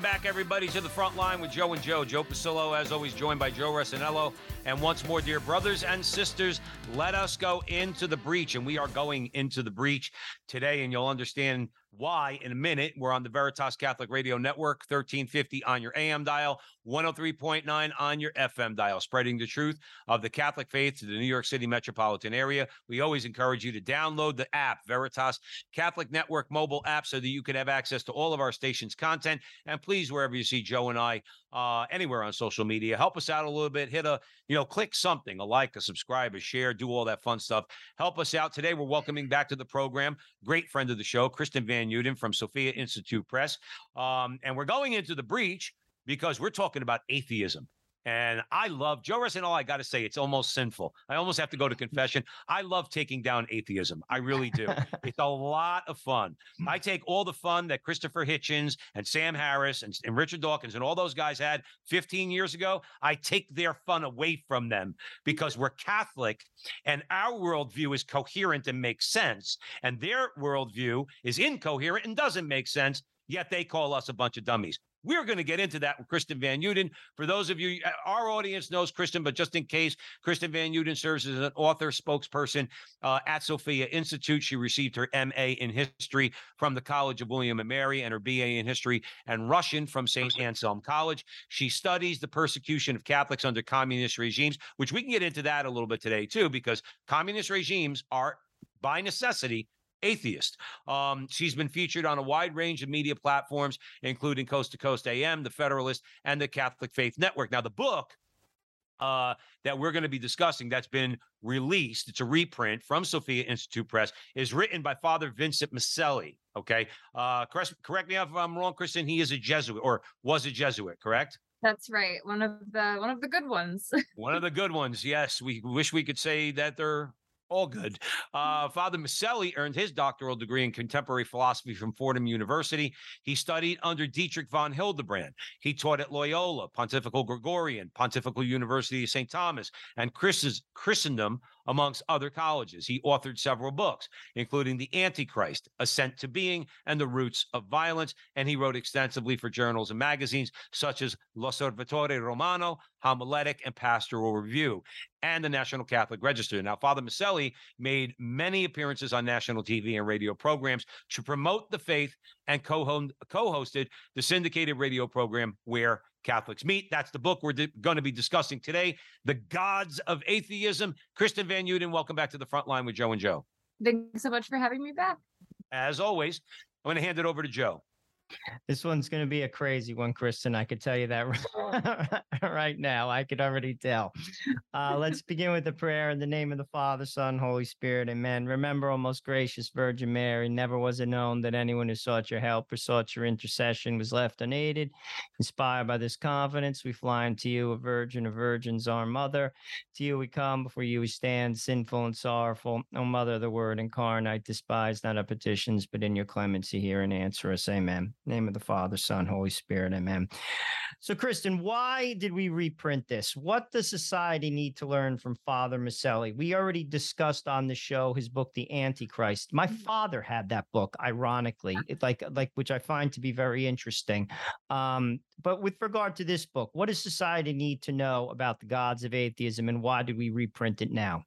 Welcome back, everybody, to the front line with Joe and Joe. Joe Pasillo, as always, joined by Joe Resinello. And once more, dear brothers and sisters, let us go into the breach. And we are going into the breach today, and you'll understand why in a minute. We're on the Veritas Catholic Radio Network, 1350 on your AM dial, 103.9 on your FM dial, spreading the truth of the Catholic faith to the New York City metropolitan area. We always encourage you to download the app, Veritas Catholic Network mobile app, so that you can have access to all of our station's content. And please, wherever you see Joe and I, uh, anywhere on social media, help us out a little bit. Hit a, you know, click something, a like, a subscribe, a share, do all that fun stuff. Help us out. Today, we're welcoming back to the program, great friend of the show, Kristin Van Uden from Sophia Institute Press. Um, and we're going into the breach because we're talking about atheism. And I love Joe All I got to say, it's almost sinful. I almost have to go to mm. confession. I love taking down atheism. I really do. it's a lot of fun. I mm. take all the fun that Christopher Hitchens and Sam Harris and, and Richard Dawkins and all those guys had 15 years ago. I take their fun away from them because we're Catholic and our worldview is coherent and makes sense. And their worldview is incoherent and doesn't make sense. Yet they call us a bunch of dummies. We're going to get into that with Kristin Van Uden. For those of you, uh, our audience knows Kristin, but just in case, Kristin Van Uden serves as an author spokesperson uh, at Sophia Institute. She received her MA in history from the College of William and Mary and her BA in history and Russian from St. Anselm College. She studies the persecution of Catholics under communist regimes, which we can get into that a little bit today, too, because communist regimes are by necessity atheist. Um, she's been featured on a wide range of media platforms, including Coast to Coast AM, The Federalist, and the Catholic Faith Network. Now, the book uh, that we're going to be discussing that's been released, it's a reprint from Sophia Institute Press, is written by Father Vincent Miceli. Okay. Uh, correct, correct me if I'm wrong, Kristin. He is a Jesuit or was a Jesuit, correct? That's right. One of the one of the good ones. one of the good ones. Yes. We wish we could say that they're all good. Uh, Father Miceli earned his doctoral degree in contemporary philosophy from Fordham University. He studied under Dietrich von Hildebrand. He taught at Loyola, Pontifical Gregorian, Pontifical University of St. Thomas, and Christendom amongst other colleges. He authored several books, including The Antichrist, Ascent to Being, and The Roots of Violence. And he wrote extensively for journals and magazines such as L'Osservatore Romano, Homiletic, and Pastoral Review, and the National Catholic Register. Now, Father Miceli made many appearances on national TV and radio programs to promote the faith and co hosted the syndicated radio program Where Catholics Meet. That's the book we're di- going to be discussing today The Gods of Atheism. Kristin Van Uden, welcome back to the front line with Joe and Joe. Thanks so much for having me back. As always, I'm going to hand it over to Joe. This one's going to be a crazy one, Kristin. I could tell you that right now. I could already tell. Uh, let's begin with the prayer in the name of the Father, Son, Holy Spirit. Amen. Remember, O most gracious Virgin Mary, never was it known that anyone who sought your help or sought your intercession was left unaided. Inspired by this confidence, we fly unto you, a virgin of virgins, our mother. To you we come, before you we stand, sinful and sorrowful. O Mother of the Word incarnate, despise not our petitions, but in your clemency hear and answer us. Amen name of the Father, Son, Holy Spirit. Amen. So, Kristin, why did we reprint this? What does society need to learn from Father Miceli? We already discussed on the show his book, The Antichrist. My mm-hmm. father had that book, ironically, like like which I find to be very interesting. Um, but with regard to this book, what does society need to know about the gods of atheism, and why did we reprint it now?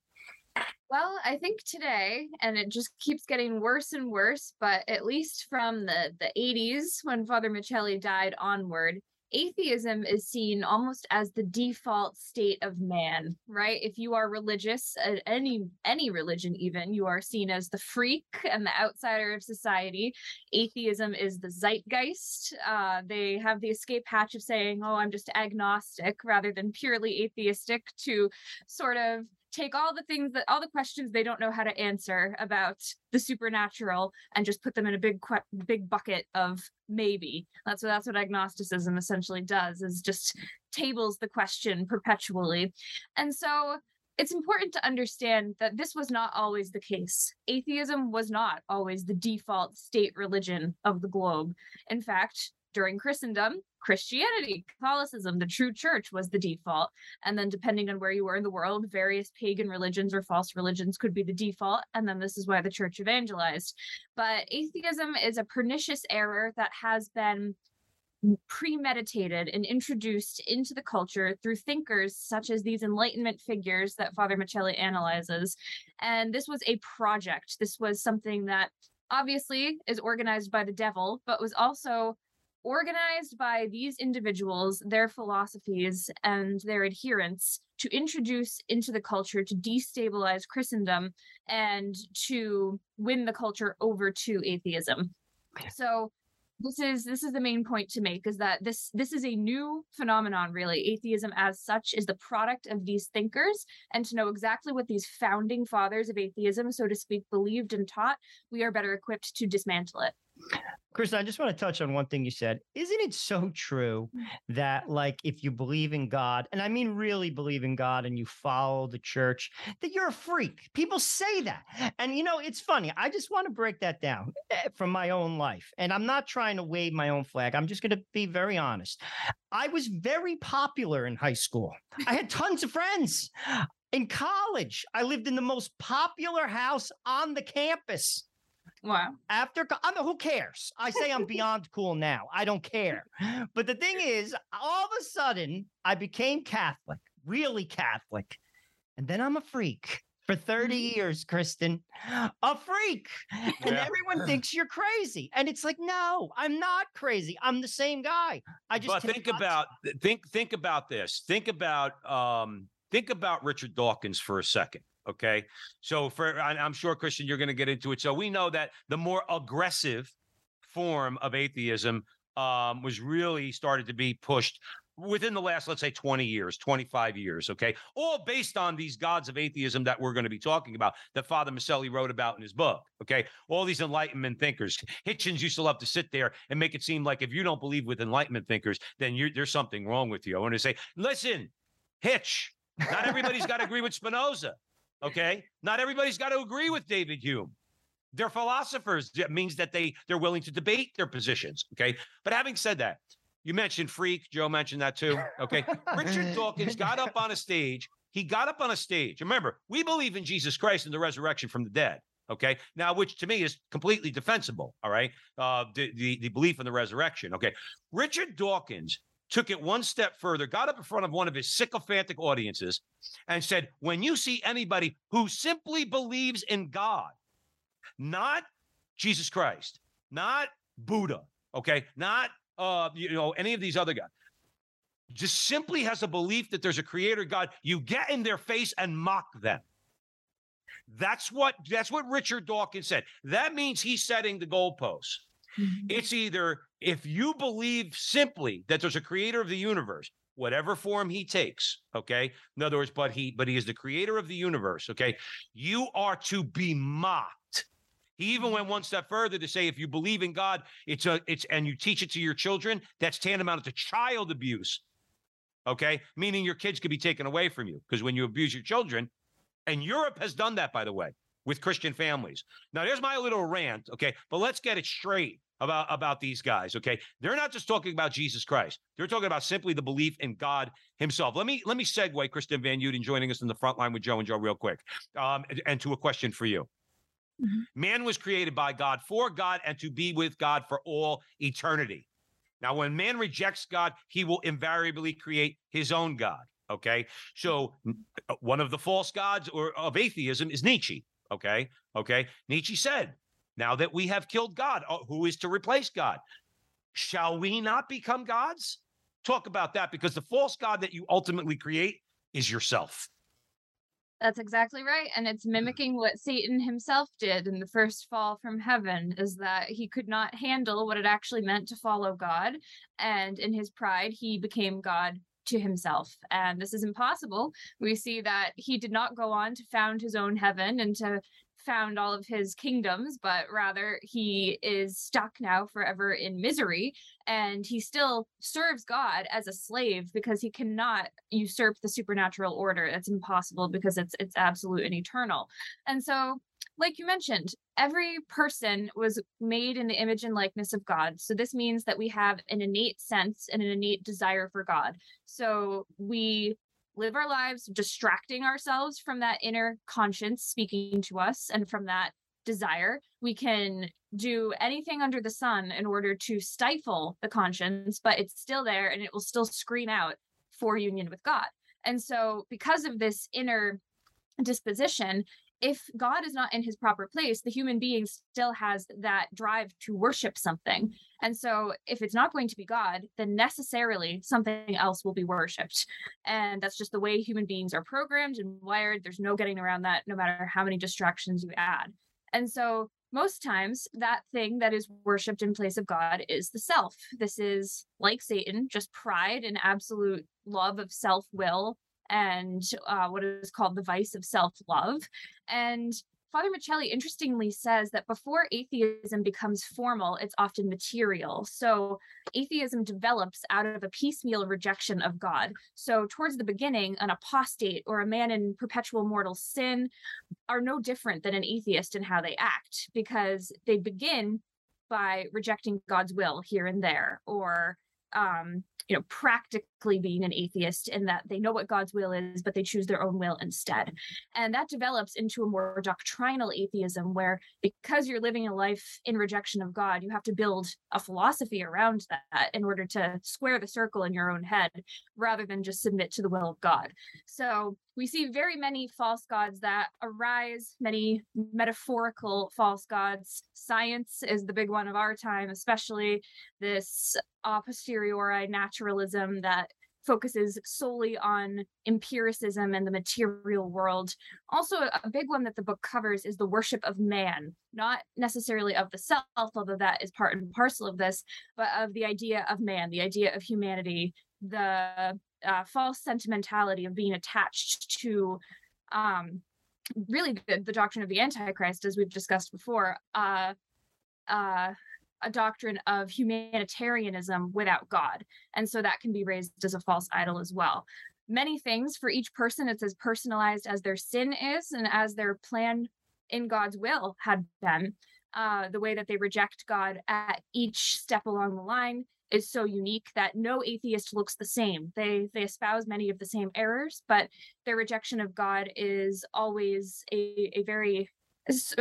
Well, I think today, and it just keeps getting worse and worse, but at least from the, the 80s when Father Miceli died onward, atheism is seen almost as the default state of man right? If you are religious any any religion even you are seen as the freak and the outsider of society. Atheism is the zeitgeist. Uh, they have the escape hatch of saying oh i'm just agnostic rather than purely atheistic to sort of take all the things that all the questions they don't know how to answer about the supernatural and just put them in a big big bucket of maybe. That's what that's what agnosticism essentially does is just tables the question perpetually. And so it's important to understand that this was not always the case. Atheism was not always the default state religion of the globe. In fact, during Christendom, Christianity, Catholicism, the true church was the default. And then, depending on where you were in the world, various pagan religions or false religions could be the default. And then, this is why the church evangelized. But atheism is a pernicious error that has been premeditated and introduced into the culture through thinkers such as these enlightenment figures that Father Miceli analyzes. And this was a project. This was something that obviously is organized by the devil, but was also organized by these individuals, their philosophies, and their adherents to introduce into the culture to destabilize Christendom and to win the culture over to atheism. So this is this is the main point to make is that this this is a new phenomenon really. Atheism as such is the product of these thinkers and to know exactly what these founding fathers of atheism so to speak believed and taught we are better equipped to dismantle it Chris, I just want to touch on one thing you said. Isn't it so true that, like, if you believe in God, and I mean really believe in God, and you follow the church, that you're a freak? People say that. And, you know, it's funny. I just want to break that down eh, from my own life. And I'm not trying to wave my own flag. I'm just going to be very honest. I was very popular in high school, I had tons of friends. In college, I lived in the most popular house on the campus. Wow After, I mean, who cares? I say I'm beyond cool now. I don't care. But the thing is, all of a sudden, I became Catholic, really Catholic. And then I'm a freak for 30 years, Kristin. A freak. And Yeah. everyone thinks you're crazy. And it's like, no, I'm not crazy. I'm the same guy. I just but think about th- think think about this. Think about um think about Richard Dawkins for a second. Okay, so for I'm sure Kristin, you're going to get into it. So we know that the more aggressive form of atheism um, was really started to be pushed within the last, let's say, 20 years, 25 years. Okay, all based on these gods of atheism that we're going to be talking about that Father Miceli wrote about in his book. Okay, all these Enlightenment thinkers. Hitchens used to love to sit there and make it seem like if you don't believe with Enlightenment thinkers, then there's something wrong with you. I want to say, listen, Hitch. Not everybody's got to agree with Spinoza. Okay, not everybody's got to agree with David Hume. They're philosophers. That means that they they're willing to debate their positions. Okay, but having said that, you mentioned freak. Joe mentioned that too. Okay, Richard Dawkins got up on a stage. He got up on a stage. Remember, we believe in Jesus Christ and the resurrection from the dead. Okay, now which to me is completely defensible. All right, uh, the, the the belief in the resurrection. Okay, Richard Dawkins took it one step further, got up in front of one of his sycophantic audiences, and said, "When you see anybody who simply believes in God, not Jesus Christ, not Buddha, okay, not uh, you know any of these other guys." Just simply has a belief that there's a creator God, you get in their face and mock them. That's what that's what Richard Dawkins said. That means he's setting the goalposts. Mm-hmm. It's either if you believe simply that there's a creator of the universe, whatever form he takes, okay? In other words, but he but he is the creator of the universe, okay? You are to be mocked. He even mm-hmm. went one step further to say if you believe in God, it's a it's and you teach it to your children, that's tantamount to child abuse. Okay? Meaning your kids could be taken away from you because when you abuse your children, and Europe has done that by the way with Christian families. Now, there's my little rant, okay? But let's get it straight about, about these guys, okay? They're not just talking about Jesus Christ. They're talking about simply the belief in God himself. Let me let me segue Kristin Van Uden joining us in the front line with Joe and Joe real quick. Um, and, and to a question for you. Mhm. Man was created by God for God and to be with God for all eternity. Now, when man rejects God, he will invariably create his own God. Okay. So uh, one of the false gods or of atheism is Nietzsche. Okay. Okay. Nietzsche said, now that we have killed God, uh, who is to replace God? Shall we not become gods? Talk about that because the false God that you ultimately create is yourself. That's exactly right. And it's mimicking what Satan himself did in the first fall from heaven, is that he could not handle what it actually meant to follow God. And in his pride, he became God to himself. And this is impossible. We see that he did not go on to found his own heaven and to found all of his kingdoms, but rather he is stuck now forever in misery. And he still serves God as a slave because he cannot usurp the supernatural order. It's impossible because it's it's absolute and eternal. And so like you mentioned, every person was made in the image and likeness of God. So this means that we have an innate sense and an innate desire for God. So we live our lives distracting ourselves from that inner conscience speaking to us and from that desire. We can do anything under the sun in order to stifle the conscience, but it's still there and it will still scream out for union with God. And so, because of this inner disposition, if God is not in his proper place, the human being still has that drive to worship something. And so, if it's not going to be God, then necessarily something else will be worshiped. And that's just the way human beings are programmed and wired. There's no getting around that, no matter how many distractions you add. And so, most times, that thing that is worshiped in place of God is the self. This is like Satan, just pride and absolute love of self will and uh, what is called the vice of self love. And Father Miceli interestingly says that before atheism becomes formal, it's often material. So atheism develops out of a piecemeal rejection of God. So towards the beginning, an apostate or a man in perpetual mortal sin are no different than an atheist in how they act because they begin by rejecting God's will here and there or um, you know practically being an atheist in that they know what god's will is but they choose their own will instead and that develops into a more doctrinal atheism where because you're living a life in rejection of god you have to build a philosophy around that in order to square the circle in your own head rather than just submit to the will of god so we see very many false gods that arise, many metaphorical false gods. Science is the big one of our time, especially this a posteriori naturalism that focuses solely on empiricism and the material world. Also, a big one that the book covers is the worship of man, not necessarily of the self, although that is part and parcel of this, but of the idea of man, the idea of humanity, the uh, false sentimentality of being attached to um, really the, the, doctrine of the Antichrist, as we've discussed before. Uh, uh, a doctrine of humanitarianism without God. And so that can be raised as a false idol as well. Many things for each person, it's as personalized as their sin is and as their plan in God's will had been. Uh, the way that they reject God at each step along the line is so unique that no atheist looks the same. They they espouse many of the same errors, but their rejection of God is always a, a very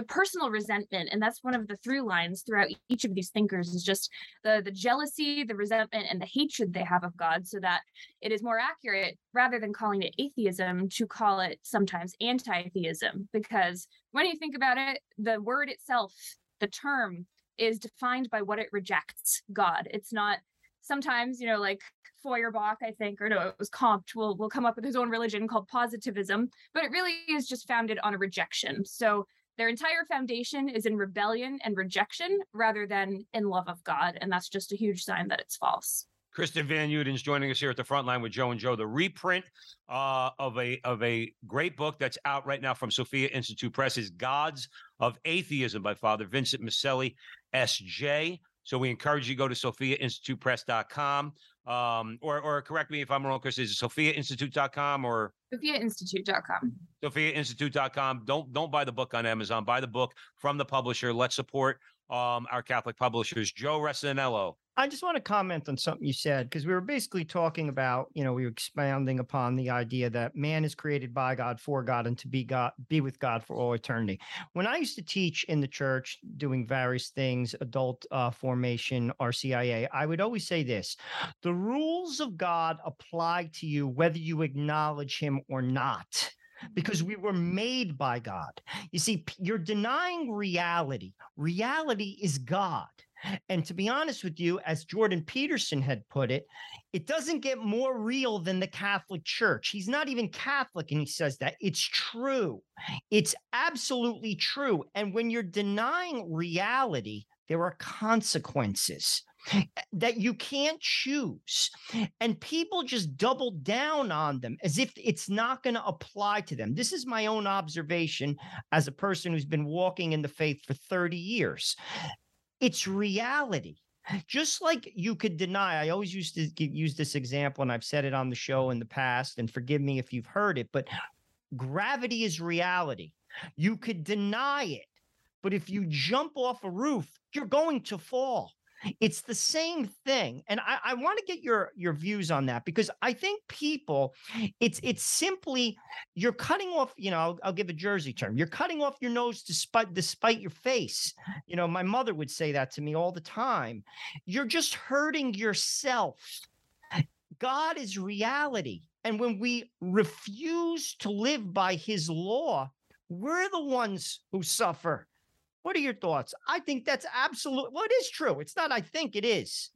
personal resentment and that's one of the through lines throughout each of these thinkers is just the the jealousy the resentment and the hatred they have of god so that it is more accurate rather than calling it atheism to call it sometimes anti-theism because when you think about it the word itself the term is defined by what it rejects god it's not sometimes you know like Feuerbach, I think, or no, it was Comte, will will come up with his own religion called positivism, but it really is just founded on a rejection. So their entire foundation is in rebellion and rejection rather than in love of God. And that's just a huge sign that it's false. Kristin Van Uden's joining us here at the front line with Joe and Joe. The reprint uh, of a of a great book that's out right now from Sophia Institute Press is "Gods of Atheism" by Father Vincent Miceli, S.J. So we encourage you to go to SophiaInstitutePress.com. Um, or or correct me if I'm wrong, Chris. Is it SophiaInstitute.com or SophiaInstitute.com? SophiaInstitute.com. Don't don't buy the book on Amazon. Buy the book from the publisher. Let's support um, our Catholic publishers. Joe Resinello. I just want to comment on something you said because we were basically talking about, you know, we were expounding upon the idea that man is created by God for God and to be God, be with God for all eternity. When I used to teach in the church, doing various things, adult uh, formation, RCIA, I would always say this: the rules of God apply to you whether you acknowledge Him or not because we were made by God. You see, you're denying reality. Reality is God. And to be honest with you, as Jordan Peterson had put it, it doesn't get more real than the Catholic Church. He's not even Catholic, and he says that. It's true. It's absolutely true. And when you're denying reality, there are consequences. Eh, that you can't choose. And people just double down on them as if it's not going to apply to them. This is my own observation as a person who's been walking in the faith for 30 years. It's reality. Just like you could deny, I always used to use this example, and I've said it on the show in the past, and forgive me if you've heard it, but gravity is reality. You could deny it, but if you jump off a roof, you're going to fall. It's the same thing. And I, I want to get your your views on that because I think people, it's it's simply you're cutting off, you know, I'll, I'll give a Jersey term. You're cutting off your nose despite despite your face. You know, my mother would say that to me all the time. You're just hurting yourself. God is reality. And when we refuse to live by his law, we're the ones who suffer. What are your thoughts? I think that's absolute. Well, it is true. It's not, I think it is.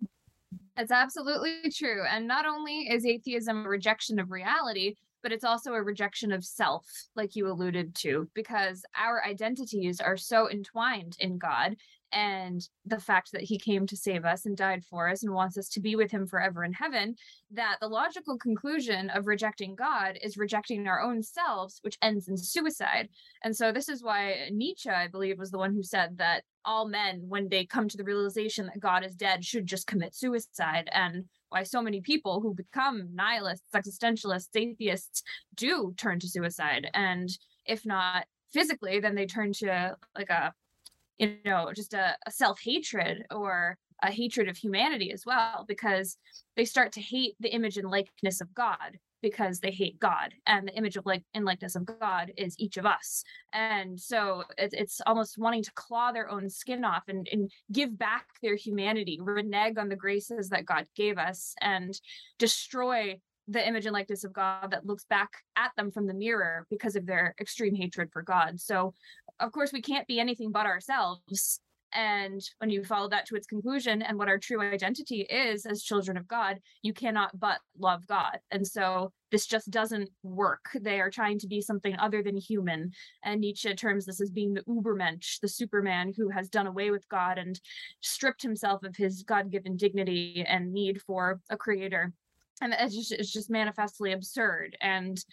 That's absolutely true. And not only is atheism a rejection of reality, but it's also a rejection of self, like you alluded to, because our identities are so entwined in God and the fact that he came to save us and died for us and wants us to be with him forever in heaven, that the logical conclusion of rejecting God is rejecting our own selves, which ends in suicide. And so, this is why Nietzsche, I believe, was the one who said that all men, when they come to the realization that God is dead, should just commit suicide. And why so many people who become nihilists, existentialists, atheists do turn to suicide. And if not physically, then they turn to like a you know just a, a self-hatred or a hatred of humanity as well because they start to hate the image and likeness of god because they hate god and the image of like and likeness of god is each of us. And so it, it's almost wanting to claw their own skin off and, and give back their humanity renege on the graces that god gave us and destroy the image and likeness of God that looks back at them from the mirror because of their extreme hatred for God. So, of course, we can't be anything but ourselves. And when you follow that to its conclusion and what our true identity is as children of God, you cannot but love God. And so this just doesn't work. They are trying to be something other than human. And Nietzsche terms this as being the Ubermensch, the Superman who has done away with God and stripped himself of his God given dignity and need for a creator and it's just it's just manifestly absurd and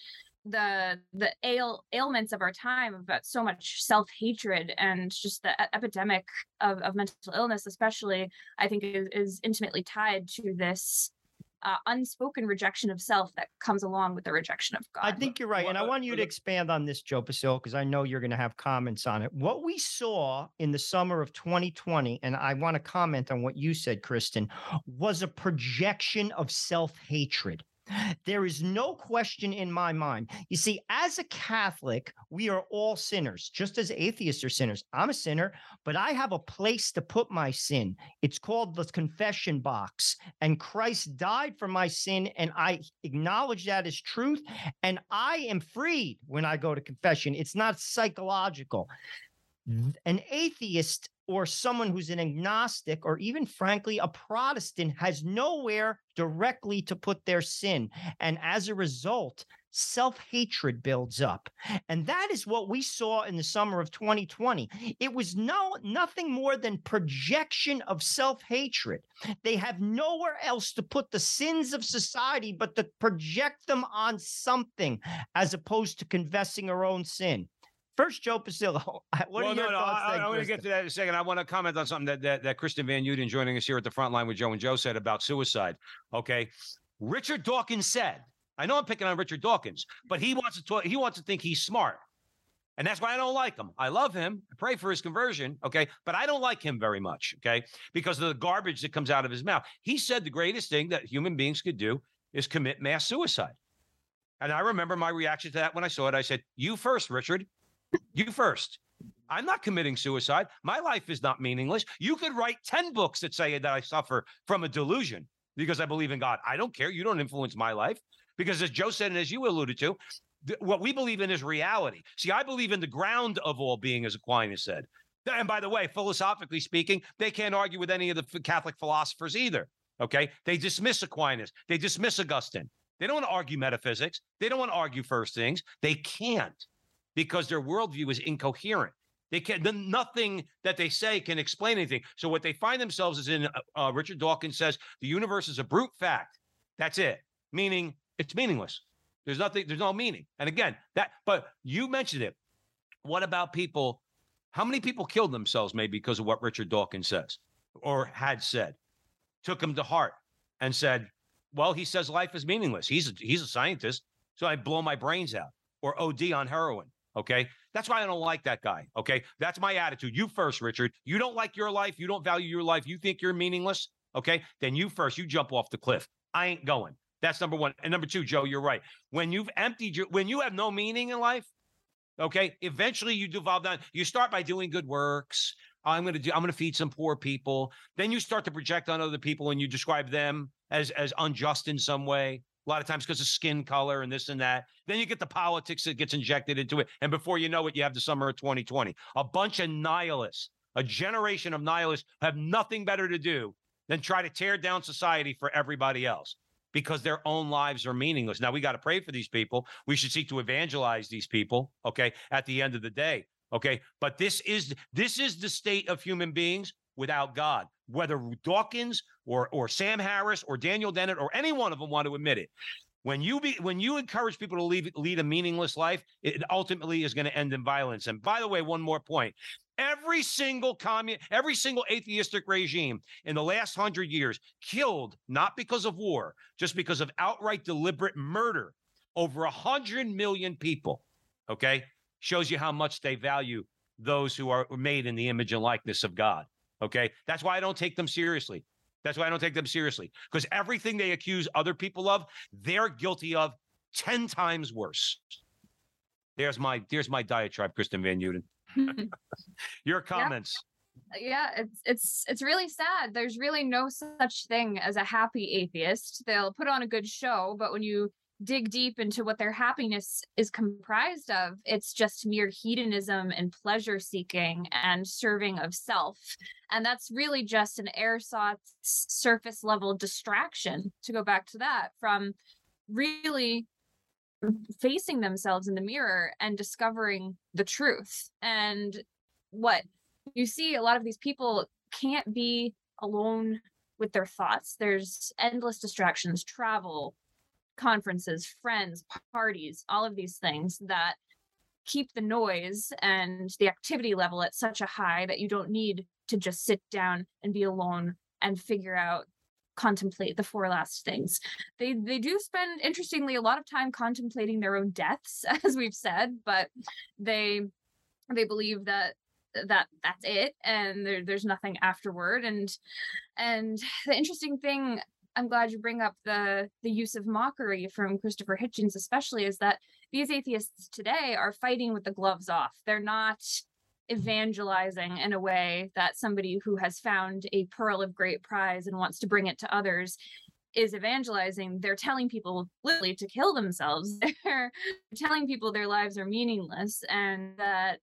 the the ail, ailments of our time about so much self-hatred and just the epidemic of, of mental illness especially i think is, is intimately tied to this uh, unspoken rejection of self that comes along with the rejection of God. I think you're right. And I want you to expand on this, Joe Pasil, because I know you're going to have comments on it. What we saw in the summer of 2020, and I want to comment on what you said, Kristin, was a projection of self hatred. There is no question in my mind. You see, as a Catholic, we are all sinners, just as atheists are sinners. I'm a sinner, but I have a place to put my sin. It's called the confession box. And Christ died for my sin, and I acknowledge that as truth. And I am freed when I go to confession. It's not psychological. Mm-hmm. An atheist or someone who's an agnostic or even frankly a Protestant has nowhere directly to put their sin. And as a result, self hatred builds up. And that is what we saw in the summer of 2020. It was no nothing more than projection of self hatred. They have nowhere else to put the sins of society but to project them on something as opposed to confessing our own sin. First, Joe Pasillo. What well, are your no, thoughts? I, I, I want to get to that in a second. I want to comment on something that, that, that Kristin Van Uden joining us here at the front line with Joe and Joe said about suicide. Okay. Richard Dawkins said, I know I'm picking on Richard Dawkins, but he wants to talk, he wants to think he's smart. And that's why I don't like him. I love him. I pray for his conversion. Okay. But I don't like him very much. Okay. Because of the garbage that comes out of his mouth. He said the greatest thing that human beings could do is commit mass suicide. And I remember my reaction to that when I saw it. I said, You first, Richard. You first. I'm not committing suicide. My life is not meaningless. You could write 10 books that say that I suffer from a delusion because I believe in God. I don't care. You don't influence my life. Because as Joe said, and as you alluded to, th- what we believe in is reality. See, I believe in the ground of all being, as Aquinas said. And by the way, philosophically speaking, they can't argue with any of the Catholic philosophers either. Okay. They dismiss Aquinas, they dismiss Augustine. They don't want to argue metaphysics, they don't want to argue first things. They can't because their worldview is incoherent. They can nothing that they say can explain anything. So what they find themselves is in. Uh, uh, Richard Dawkins says the universe is a brute fact. That's it. Meaning it's meaningless. There's nothing. There's no meaning. And again, that. But you mentioned it. What about people? How many people killed themselves maybe because of what Richard Dawkins says or had said? Took him to heart and said, "Well, he says life is meaningless. He's a, he's a scientist, so I blow my brains out or OD on heroin." Okay. That's why I don't like that guy. Okay. That's my attitude. You first, Richard. You don't like your life. You don't value your life. You think you're meaningless. Okay. Then you first, you jump off the cliff. I ain't going. That's number one. And number two, Joe, you're right. When you've emptied your, when you have no meaning in life, okay, eventually you devolve down. You start by doing good works. I'm going to do, I'm going to feed some poor people. Then you start to project on other people and you describe them as, as unjust in some way a lot of times because of skin color and this and that. Then you get the politics that gets injected into it. And before you know it, you have the summer of 2020. A bunch of nihilists, a generation of nihilists have nothing better to do than try to tear down society for everybody else because their own lives are meaningless. Now we got to pray for these people. We should seek to evangelize these people, okay, at the end of the day. Okay. But this is this is the state of human beings without God, whether Dawkins or or Sam Harris or Daniel Dennett or any one of them want to admit it. When you be when you encourage people to leave, lead a meaningless life, it ultimately is going to end in violence. And by the way, one more point. Every single commun, every single atheistic regime in the last hundred years killed not because of war, just because of outright deliberate murder, over a hundred million people. Okay, shows you how much they value those who are made in the image and likeness of God. Okay. That's why I don't take them seriously. That's why I don't take them seriously because everything they accuse other people of, they're guilty of 10 times worse. There's my there's my diatribe, Kristin Van Uden. Your comments. Yeah. yeah, it's it's it's really sad. There's really no such thing as a happy atheist. They'll put on a good show, but when you dig deep into what their happiness is comprised of, it's just mere hedonism and pleasure seeking and serving of self. And that's really just an ersatz surface level distraction, to go back to that, from really facing themselves in the mirror and discovering the truth. And what you see, a lot of these people can't be alone with their thoughts. There's endless distractions, travel, conferences, friends, parties, all of these things that keep the noise and the activity level at such a high that you don't need to just sit down and be alone and figure out contemplate the four last things. They they do spend interestingly a lot of time contemplating their own deaths as we've said, but they they believe that that that's it and there, there's nothing afterward and and the interesting thing I'm glad you bring up the the use of mockery from Christopher Hitchens, especially is that these atheists today are fighting with the gloves off. They're not evangelizing in a way that somebody who has found a pearl of great prize and wants to bring it to others is evangelizing. They're telling people literally to kill themselves. They're telling people their lives are meaningless and that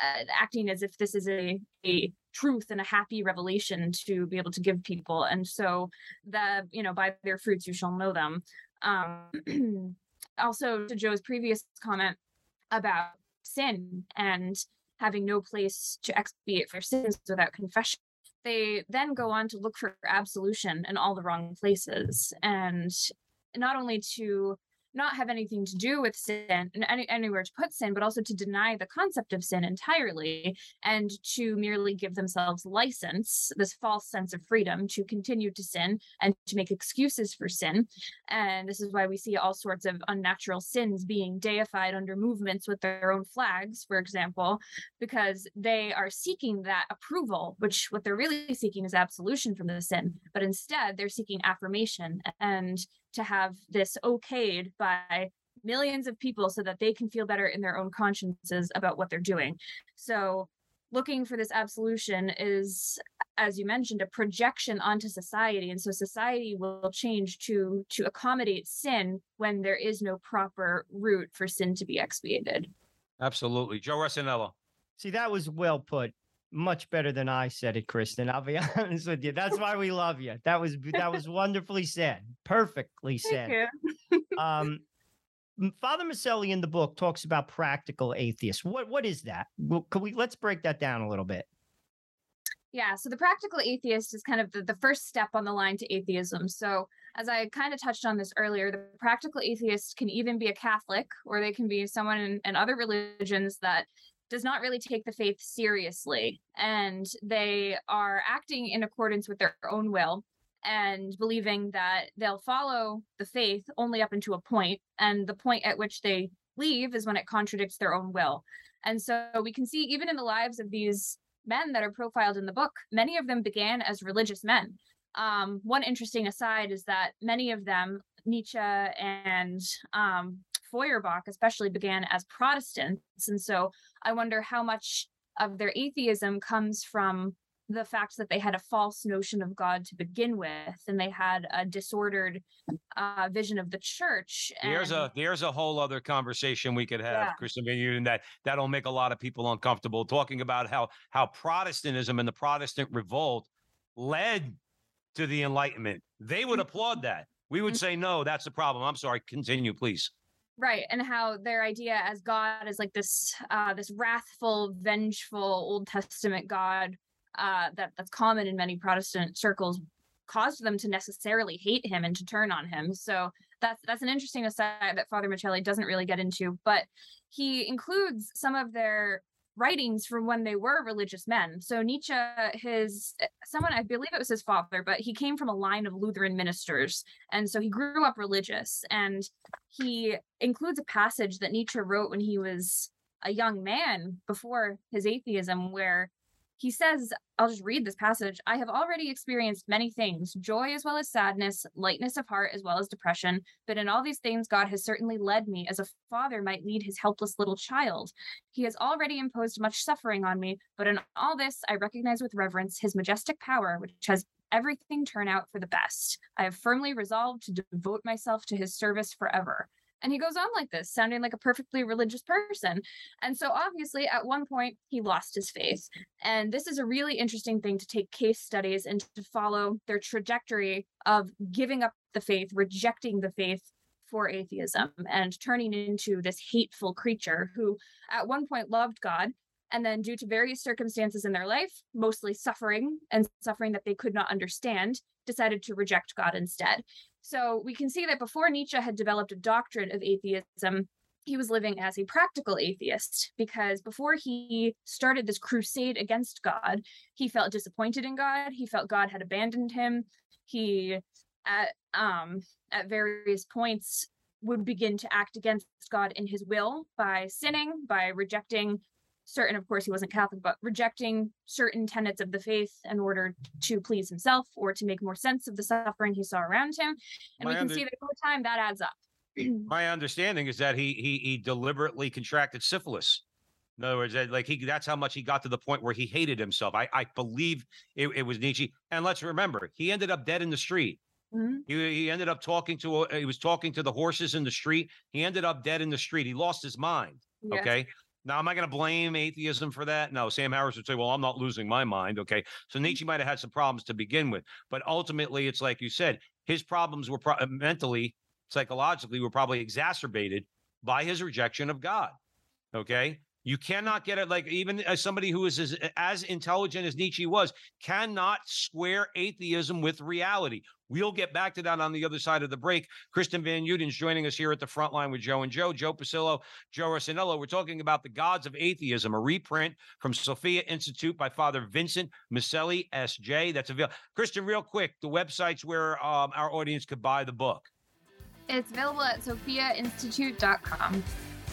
uh, acting as if this is a, a truth and a happy revelation to be able to give people. And so the you know by their fruits you shall know them. Um also to joe's previous comment about sin and having no place to expiate for sins without confession they then go on to look for absolution in all the wrong places. And not only to not have anything to do with sin and any, anywhere to put sin, but also to deny the concept of sin entirely and to merely give themselves license, this false sense of freedom to continue to sin and to make excuses for sin. And this is why we see all sorts of unnatural sins being deified under movements with their own flags, for example, because they are seeking that approval, which what they're really seeking is absolution from the sin. But instead, they're seeking affirmation and to have this okayed by millions of people so that they can feel better in their own consciences about what they're doing. So looking for this absolution is as you mentioned a projection onto society and so society will change to to accommodate sin when there is no proper route for sin to be expiated absolutely joe Resinello. see that was well put much better than I said it, Kristin. I'll be honest with you. That's why we love you. That was that was wonderfully said. Perfectly said. um Father Miceli in the book talks about practical atheists. What what is that? Well, can we let's break that down a little bit. Yeah, so the practical atheist is kind of the, the first step on the line to atheism. So, as I kind of touched on this earlier, the practical atheist can even be a Catholic or they can be someone in, in other religions that does not really take the faith seriously and they are acting in accordance with their own will and believing that they'll follow the faith only up into a point and the point at which they leave is when it contradicts their own will. And so we can see even in the lives of these men that are profiled in the book many of them began as religious men. Um, one interesting aside is that many of them nietzsche and um, feuerbach especially began as protestants and so i wonder how much of their atheism comes from the fact that they had a false notion of God to begin with, and they had a disordered uh, vision of the church. There's a there's a whole other conversation we could have, Yeah. Kristin Van that that'll make a lot of people uncomfortable. Talking about how how Protestantism and the Protestant revolt led to the Enlightenment. They would Mm-hmm. applaud that. We would say no, that's the problem. I'm sorry. Continue, please. Right and how their idea as god is like this uh this wrathful vengeful old testament god uh that that's common in many protestant circles caused them to necessarily hate him and to turn on him. So that's that's an interesting aside that father Miceli doesn't really get into but he includes some of their writings from when they were religious men. So nietzsche his someone i believe it was his father but he came from a line of lutheran ministers. And so he grew up religious and he includes a passage that Nietzsche wrote when he was a young man before his atheism, where he says, I'll just read this passage. I have already experienced many things, joy as well as sadness, lightness of heart as well as depression. But in all these things, God has certainly led me as a father might lead his helpless little child. He has already imposed much suffering on me, but in all this, I recognize with reverence his majestic power, which has everything turn out for the best. I have firmly resolved to devote myself to his service forever. And he goes on like this, sounding like a perfectly religious person. And so, obviously, at one point, he lost his faith. And this is a really interesting thing to take case studies and to follow their trajectory of giving up the faith, rejecting the faith for atheism, and turning into this hateful creature who, at one point, loved God. And then, due to various circumstances in their life, mostly suffering and suffering that they could not understand, decided to reject God instead. So we can see that before Nietzsche had developed a doctrine of atheism, he was living as a practical atheist because before he started this crusade against God, he felt disappointed in God. He felt God had abandoned him. He, at um, at various points, would begin to act against God in his will by sinning, by rejecting certain, of course, he wasn't Catholic, but rejecting certain tenets of the faith in order to please himself or to make more sense of the suffering he saw around him. And My we can under- see that over time that adds up. My understanding is that he he he deliberately contracted syphilis. In other words, that, like he that's how much he got to the point where he hated himself. I I believe it, it was Nietzsche. And let's remember, he ended up dead in the street. Mhm. He, he ended up talking to uh, he was talking to the horses in the street. He ended up dead in the street. He lost his mind. Yes. Okay. Now, am I going to blame atheism for that? No. Sam Harris would say, well, I'm not losing my mind. Okay. So mm. Nietzsche might have had some problems to begin with. But ultimately, it's like you said, his problems were pro- uh, mentally, psychologically, were probably exacerbated by his rejection of God. Okay. You cannot get it like even as somebody who is as, as intelligent as Nietzsche was, cannot square atheism with reality. We'll get back to that on the other side of the break. Kristin Van Uden's joining us here at the front line with Joe and Joe, Joe Pasillo, Joe Rossinello. We're talking about the gods of atheism, a reprint from Sophia Institute by Father Vincent Miceli, SJ. That's available. Kristin, real quick, the websites where um, our audience could buy the book. It's available at sophiainstitute.com.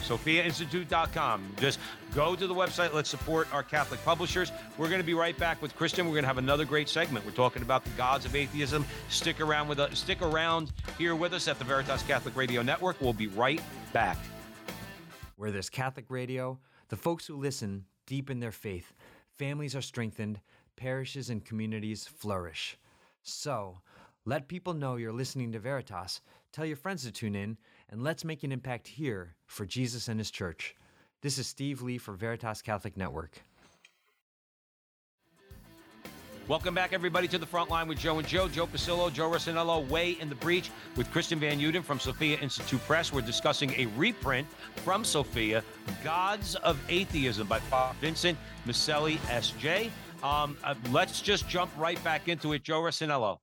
sophiainstitute.com. Just go to the website. Let's support our Catholic publishers. We're going to be right back with Kristin. We're going to have another great segment. We're talking about the gods of atheism. Stick around with us. Stick around here with us at the Veritas Catholic Radio Network. We'll be right back. Where there's Catholic radio, the folks who listen deepen their faith, families are strengthened, parishes and communities flourish. So, let people know you're listening to Veritas, tell your friends to tune in, and let's make an impact here for Jesus and His church. This is Steve Lee for Veritas Catholic Network. Welcome back, everybody, to the front line with Joe and Joe, Joe Pasillo, Joe Rossinello, Way in the Breach with Kristin Van Uden from Sophia Institute Press. We're discussing a reprint from Sophia, Gods of Atheism by Father Vincent Miceli, S.J. Um, uh, let's just jump right back into it. Joe Rossinello.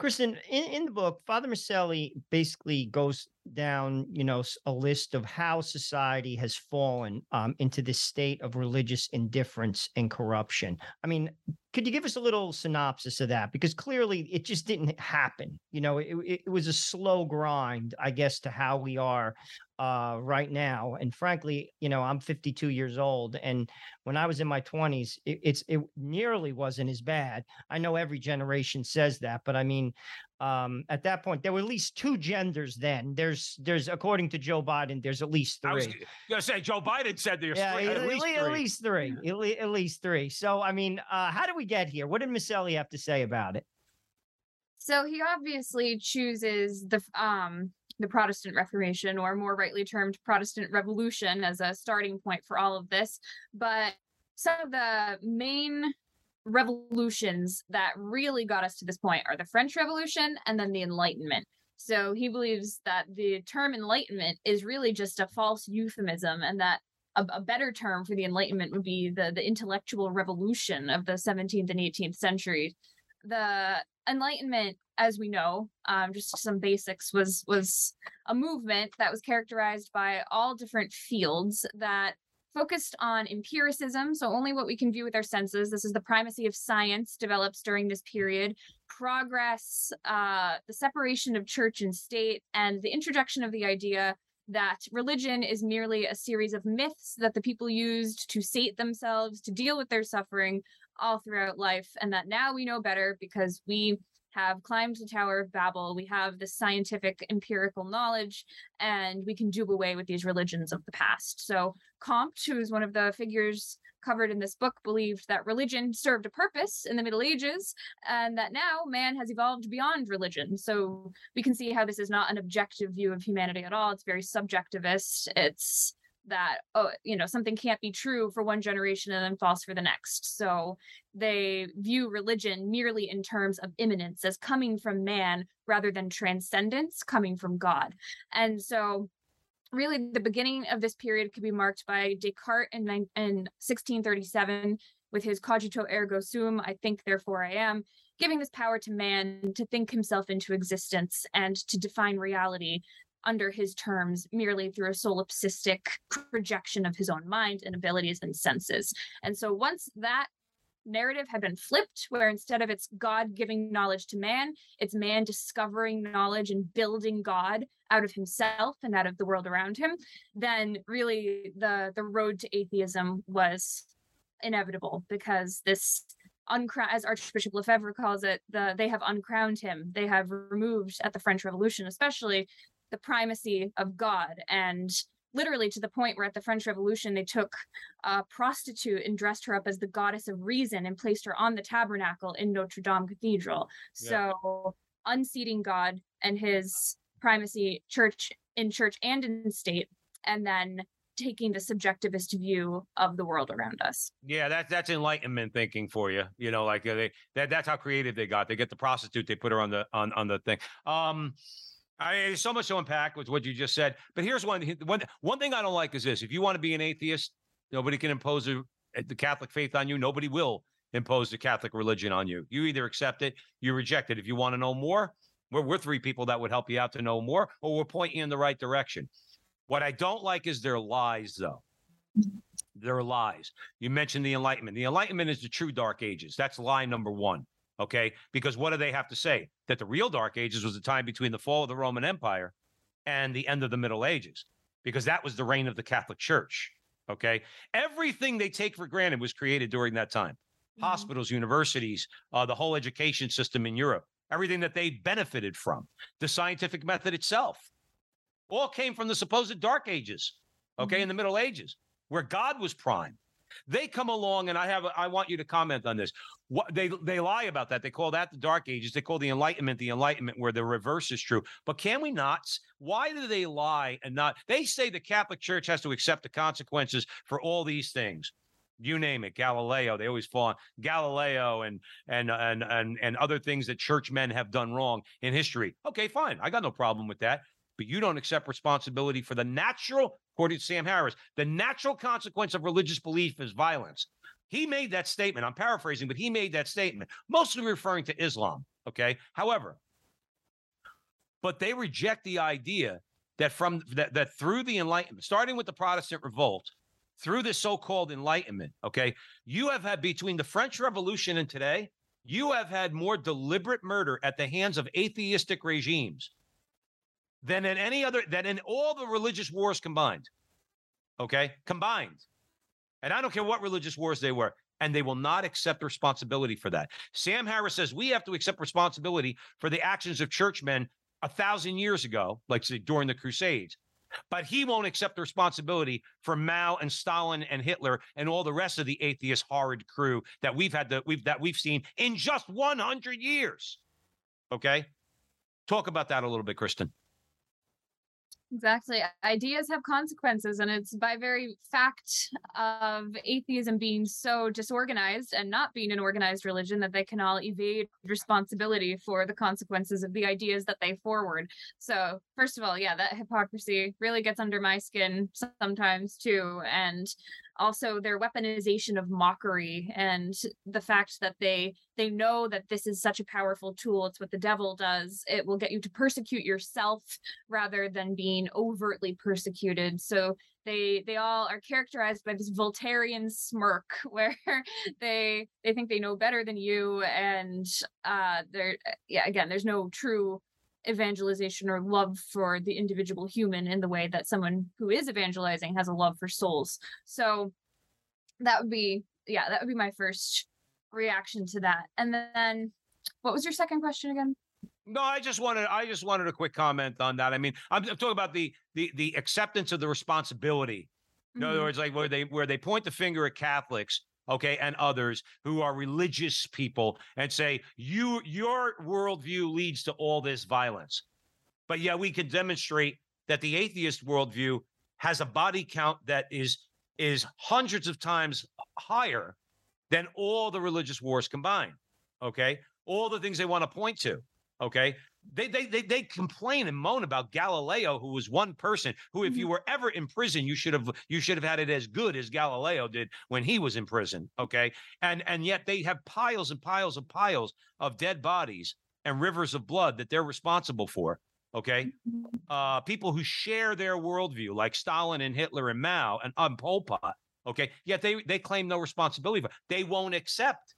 Kristin, in, in the book, Father Miceli basically goes down, you know, a list of how society has fallen um, into this state of religious indifference and corruption. I mean, could you give us a little synopsis of that? Because clearly it just didn't happen. You know, it, it was a slow grind, I guess, to how we are uh, right now. And frankly, you know, I'm 52 years old, and when I was in my 20s, it, it's it nearly wasn't as bad. I know every generation says that, but I mean, um, at that point, there were at least two genders. Then there's there's according to Joe Biden, there's at least three. I was gonna say Joe Biden said there's yeah, three, at, at, least three. at least three, at, least three. So I mean, uh, how do we get here? What did Miceli have to say about it? So he obviously chooses the um the Protestant Reformation, or more rightly termed Protestant Revolution, as a starting point for all of this. But some of the main revolutions that really got us to this point are the French Revolution and then the Enlightenment. So he believes that the term Enlightenment is really just a false euphemism and that a, a, better term for the Enlightenment would be the, the intellectual revolution of the 17th and 18th century. The Enlightenment as we know, um, just some basics was was a movement that was characterized by all different fields that focused on empiricism, so only what we can view with our senses. This is the primacy of science develops during this period, progress, uh, the separation of church and state, and the introduction of the idea that religion is merely a series of myths that the people used to sate themselves, to deal with their suffering all throughout life, and that now we know better because we have climbed the Tower of Babel. We have the scientific empirical knowledge, and we can do away with these religions of the past. So, Comte, who is one of the figures covered in this book, believed that religion served a purpose in the Middle Ages, and that now man has evolved beyond religion. So, we can see how this is not an objective view of humanity at all. It's very subjectivist. It's that oh you know something can't be true for one generation and then false for the next. So they view religion merely in terms of immanence as coming from man rather than transcendence coming from god. And so really the beginning of this period could be marked by descartes in, in 1637 with his cogito ergo sum i think therefore i am giving this power to man to think himself into existence and to define reality under his terms merely through a solipsistic projection of his own mind and abilities and senses. And so once that narrative had been flipped, where instead of it's God giving knowledge to man, it's man discovering knowledge and building God out of himself and out of the world around him, then really the the road to atheism was inevitable because this uncrown as archbishop lefebvre calls it the they have uncrowned him they have removed at the french revolution especially the primacy of God and literally to the point where at the French Revolution they took a prostitute and dressed her up as the goddess of reason and placed her on the tabernacle in Notre Dame Cathedral. Yeah. So unseating God and his primacy church in church and in state and then taking the subjectivist view of the world around us. Yeah, that's that's enlightenment thinking for you. You know, like uh, they that that's how creative they got. They get the prostitute, they put her on the on on the thing. Um I mean, there's so much to unpack with what you just said. But here's one one one thing I don't like is this: if you want to be an atheist, nobody can impose a, the Catholic faith on you. Nobody will impose the Catholic religion on you. You either accept it, you reject it. If you want to know more, we're, we're three people that would help you out to know more, or we're pointing you in the right direction. What I don't like is their lies, though. Their lies. You mentioned the Enlightenment. The Enlightenment is the true Dark Ages. That's lie number one. Okay. Because what do they have to say? That the real Dark Ages was the time between the fall of the Roman Empire and the end of the Middle Ages, because that was the reign of the Catholic Church. Okay. Everything they take for granted was created during that time mm-hmm. hospitals, universities, uh, the whole education system in Europe, everything that they benefited from, the scientific method itself, all came from the supposed Dark Ages. Okay. Mm-hmm. In the Middle Ages, where God was prime. They come along, and I have I want you to comment on this. What they they lie about that. They call that the Dark Ages. They call the Enlightenment the Enlightenment, where the reverse is true. But can we not? Why do they lie and not? They say the Catholic Church has to accept the consequences for all these things. you name it, Galileo. They always fall on Galileo and and and and and other things that churchmen have done wrong in history. Okay, fine. I got no problem with that. But you don't accept responsibility for the natural, according to Sam Harris, the natural consequence of religious belief is violence. He made that statement. I'm paraphrasing, but he made that statement, mostly referring to Islam. Okay. However, but they reject the idea that from that, that through the enlightenment starting with the protestant revolt through this so-called enlightenment okay you have had between the french revolution and today you have had more deliberate murder at the hands of atheistic regimes than in any other than in all the religious wars combined okay combined and i don't care what religious wars they were and they will not accept responsibility for that. Sam Harris says we have to accept responsibility for the actions of churchmen a thousand years ago, like say, during the Crusades. But he won't accept the responsibility for Mao and Stalin and Hitler and all the rest of the atheist horrid crew that we've had that we've that we've seen in just 100 years. Okay, talk about that a little bit, Kristin. Exactly. Ideas have consequences, and it's by very fact of atheism being so disorganized and not being an organized religion that they can all evade responsibility for the consequences of the ideas that they forward. So, first of all, yeah, that hypocrisy really gets under my skin sometimes too. And also their weaponization of mockery and the fact that they they know that this is such a powerful tool it's what the devil does it will get you to persecute yourself rather than being overtly persecuted. So they they all are characterized by this voltairian smirk where they they think they know better than you and uh they're yeah again there's no true evangelization or love for the individual human in the way that someone who is evangelizing has a love for souls. So that would be yeah, that would be my first reaction to that. And then what was your second question again? No, I just wanted I just wanted a quick comment on that. I mean, I'm, I'm talking about the the the acceptance of the responsibility. In mm-hmm. other words, like where they where they point the finger at Catholics okay, and others who are religious people and say, you your worldview leads to all this violence. But yeah, we can demonstrate that the atheist worldview has a body count that is is hundreds of times higher than all the religious wars combined. Okay. All the things they want to point to. Okay. They, they they they complain and moan about Galileo, who was one person who, if you mm-hmm. were ever in prison, you should have you should have had it as good as Galileo did when he was in prison. Okay, and and yet they have piles and piles and piles of dead bodies and rivers of blood that they're responsible for. Okay, mm-hmm. uh, people who share their worldview, like Stalin and Hitler and Mao and um, Pol Pot. Okay, yet they they claim no responsibility for. They won't accept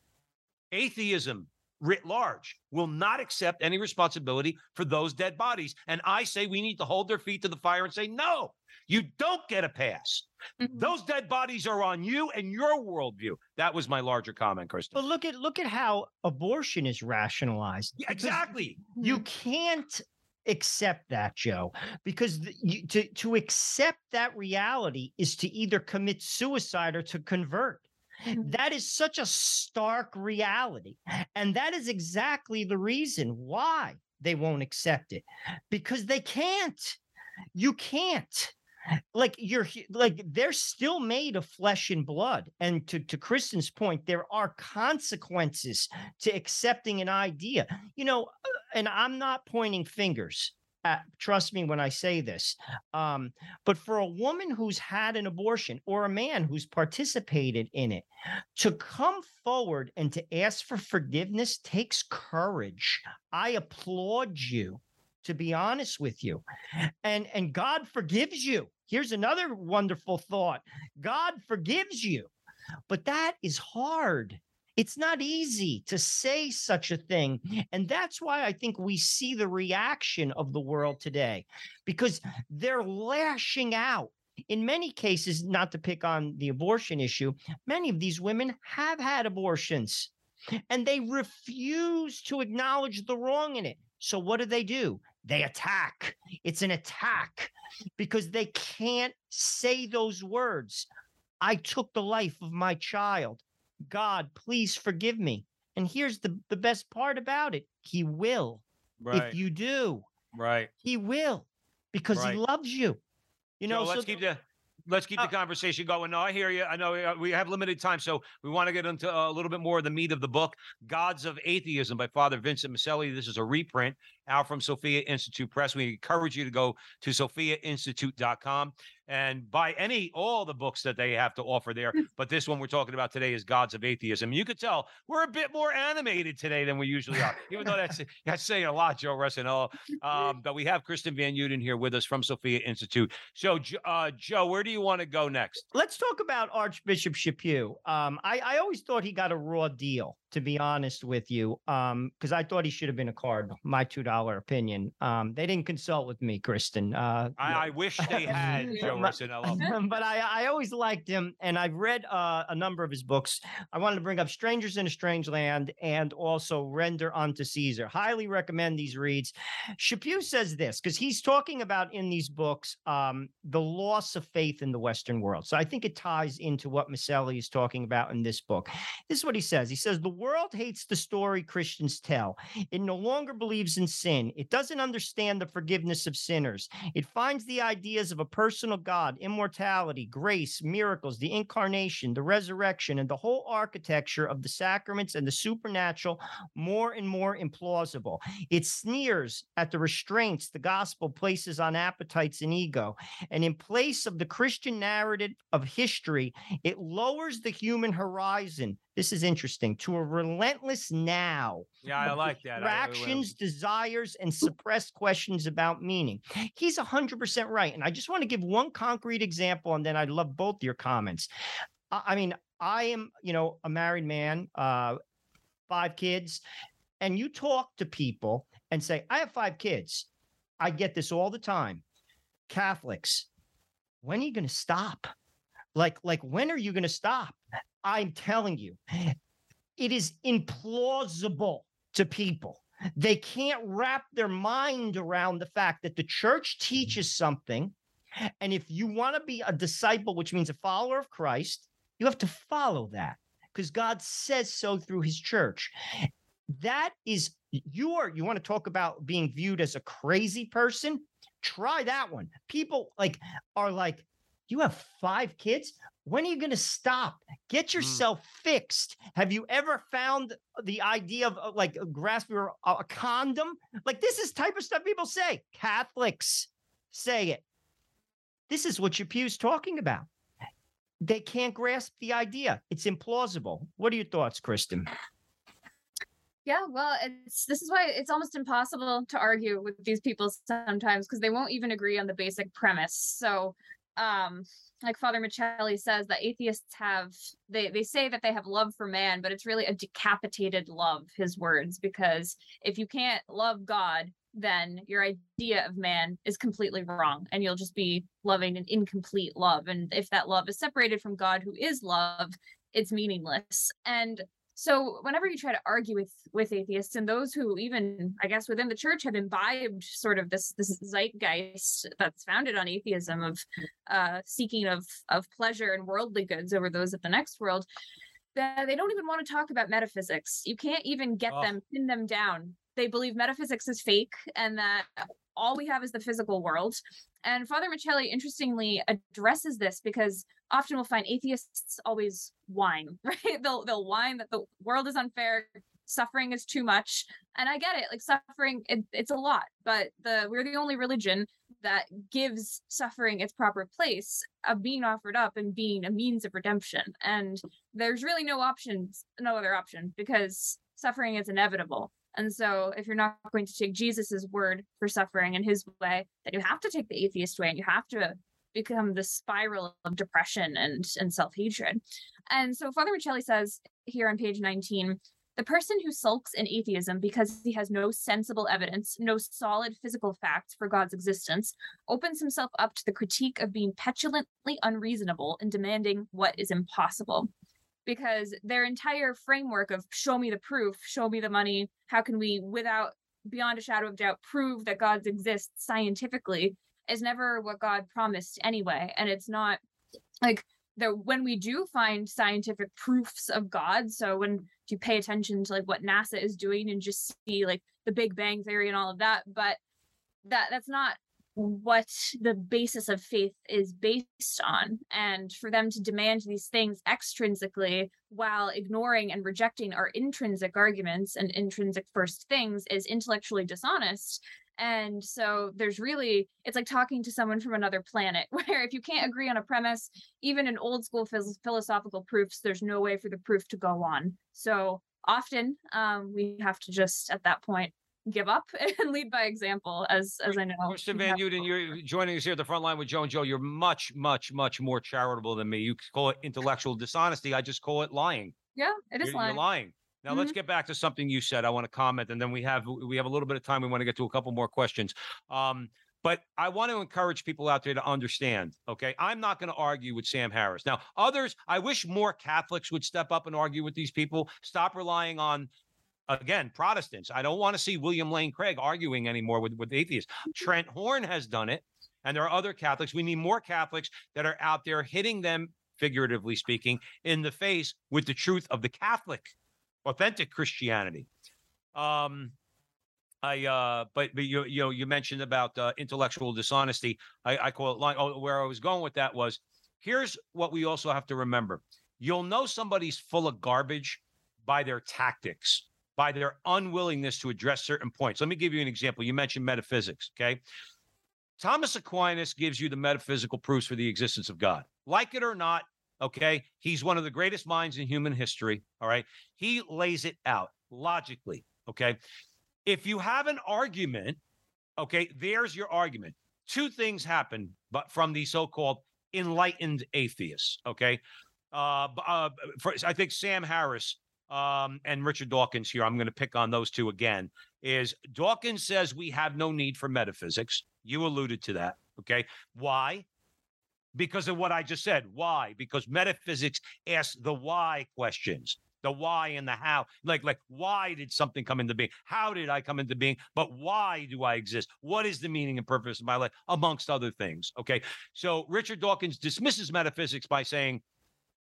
atheism writ large will not accept any responsibility for those dead bodies. And I say we need to hold their feet to the fire and say, no, you don't get a pass. Mm-hmm. Those dead bodies are on you and your worldview. That was my larger comment, Kristin. But look at look at how abortion is rationalized. Yeah, exactly. You can't accept that joe because the, you, to to accept that reality is to either commit suicide or to convert Mm-hmm. That is such a stark reality. And that is exactly the reason why they won't accept it because they can't. You can't. Like you're like they're still made of flesh and blood. And to, to Kristin's point, there are consequences to accepting an idea. You know, uh, and I'm not pointing fingers uh, trust me when I say this. Um, but for a woman who's had an abortion or a man who's participated in it to come forward and to ask for forgiveness takes courage. I applaud you to be honest with you. And and God forgives you. Here's another wonderful thought. God forgives you. But that is hard. It's not easy to say such a thing. And that's why I think we see the reaction of the world today because they're lashing out. In many cases, not to pick on the abortion issue, many of these women have had abortions and they refuse to acknowledge the wrong in it. So, what do they do? They attack. It's an attack because they can't say those words. I took the life of my child. God, please forgive me. And here's the, the best part about it He will. Right. If you do, right. He will because right. He loves you. You know, Joe, let's so keep the let's keep the Uh, conversation going. No, I hear you. I know uh, we have limited time, so we want to get into a little bit more of the meat of the book, "Gods of Atheism" by Father Vincent Miceli. This is a reprint out from Sophia Institute Press. We encourage you to go to sophiainstitute.com and buy any all the books that they have to offer there. But this one we're talking about today is Gods of Atheism. You could tell we're a bit more animated today than we usually are, even though that's that's saying a lot, Joe Ressinello. Um, but we have Kristin Van Uden here with us from Sophia Institute. So, uh, Joe, where do you want to go next? Let's talk about Archbishop Chaput. Um, I, I always thought he got a raw deal, to be honest with you, because I thought he should have been a cardinal. My two dollar opinion. Um, they didn't consult with me, Kristin. Uh, I, I wish they had Joe My- Ressinello. but I, I always liked him, and I've read uh, a number of his books. I wanted to bring up "Strangers in a Strange Land" and also "Render Unto Caesar." Highly recommend these reads. Chaput says this because he's talking about in these books um, the loss of faith in the Western world. So I think it ties into what Miceli is talking about in this book. This is what he says. He says the world hates the story Christians tell. It no longer believes in sin. It doesn't understand the forgiveness of sinners. It finds the ideas of a personal God, immortality, grace, miracles, the incarnation, the resurrection, and the whole architecture of the sacraments and the supernatural more and more implausible. It sneers at the restraints the gospel places on appetites and ego. And in place of the Christian narrative of history, it lowers the human horizon. This is interesting to a relentless now Yeah, I like that. I- I- desires, and suppressed questions about meaning. He's 100% right. And I just want to give one concrete example, and then I'd love both your comments. I, I mean, I am, you know, a married man, uh, five kids, and you talk to people and say, I have five kids. I get this all the time. Catholics, when are you going to stop? Like, like, when are you going to stop? I'm telling you, it is implausible to people. They can't wrap their mind around the fact that the church teaches something. And if you want to be a disciple, which means a follower of Christ, you have to follow that because God says so through his church. That is your, you want to talk about being viewed as a crazy person? Try that one. People like are like, you have five kids? When are you going to stop? Get yourself fixed. Have you ever found the idea of uh, like grasping a, a condom? Like this is type of stuff people say. Catholics say it. This is what your pew's talking about. They can't grasp the idea. It's implausible. What are your thoughts, Kristin? Yeah, well, it's this is why it's almost impossible to argue with these people sometimes because they won't even agree on the basic premise. So, um, like Father Miceli says, that atheists have they they say that they have love for man, but it's really a decapitated love. His words, because if you can't love God, then your idea of man is completely wrong, and you'll just be loving an incomplete love. And if that love is separated from God, who is love, it's meaningless. And so whenever you try to argue with with atheists and those who even i guess within the church have imbibed sort of this this zeitgeist that's founded on atheism of uh seeking of of pleasure and worldly goods over those of the next world that they don't even want to talk about metaphysics you can't even get Oh. them pin them down they believe metaphysics is fake and that all we have is the physical world and father Miceli interestingly addresses this because often we'll find atheists always whine, right? They'll they'll whine that the world is unfair, suffering is too much, and I get it. Like suffering, it, it's a lot, but the we're the only religion that gives suffering its proper place of being offered up and being a means of redemption. And there's really no options, no other option because suffering is inevitable. And so, if you're not going to take Jesus's word for suffering and his way, then you have to take the atheist way and you have to become the spiral of depression and and self-hatred. And so Father Miceli says here on page 19, the person who sulks in atheism because he has no sensible evidence, no solid physical facts for God's existence, opens himself up to the critique of being petulantly unreasonable and demanding what is impossible. Because their entire framework of show me the proof, show me the money, how can we, without beyond a shadow of doubt, prove that God exists scientifically is never what God promised anyway. And it's not like the when we do find scientific proofs of God, so when you pay attention to like what NASA is doing and just see like the Big Bang theory and all of that, but that that's not what the basis of faith is based on and for them to demand these things extrinsically while ignoring and rejecting our intrinsic arguments and intrinsic first things is intellectually dishonest. And so there's really it's like talking to someone from another planet where if you can't agree on a premise even in old school philosophical proofs there's no way for the proof to go on. So often um, we have to just at that point give up and lead by example as as i know Kristin Van Uden, you're joining us here at the front line with Joe and Joe. You're much, much, much more charitable than me. You call it intellectual dishonesty. I just call it lying. yeah it is You're, lying you're lying. Now let's get back to something you said. I want to comment, and then we have we have a little bit of time. We want to get to a couple more questions. Um, but I want to encourage people out there to understand. Okay, I'm not going to argue with Sam Harris. Now, others, I wish more Catholics would step up and argue with these people. Stop relying on again, Protestants. I don't want to see William Lane Craig arguing anymore with, with atheists. Trent Horn has done it, and there are other Catholics. We need more Catholics that are out there hitting them, figuratively speaking, in the face with the truth of the Catholic, authentic Christianity. Um, I uh, but but you you know you mentioned about uh, intellectual dishonesty. I, I call it lying. Oh, where I was going with that was here's what we also have to remember. You'll know somebody's full of garbage by their tactics by their unwillingness to address certain points. Let me give you an example. You mentioned metaphysics, okay? Thomas Aquinas gives you the metaphysical proofs for the existence of God. Like it or not, okay? He's one of the greatest minds in human history, all right? He lays it out logically, okay? If you have an argument, okay, there's your argument. Two things happen but from the so-called enlightened atheists, okay? Uh, uh, for, I think Sam Harris um, and Richard Dawkins here, I'm going to pick on those two again, is Dawkins says we have no need for metaphysics. You alluded to that. Okay. Why? Because of what I just said. Why? Because metaphysics asks the why questions. The why and the how. Like, like, why did something come into being? How did I come into being? But why do I exist? What is the meaning and purpose of my life? Amongst other things. Okay. So Richard Dawkins dismisses metaphysics by saying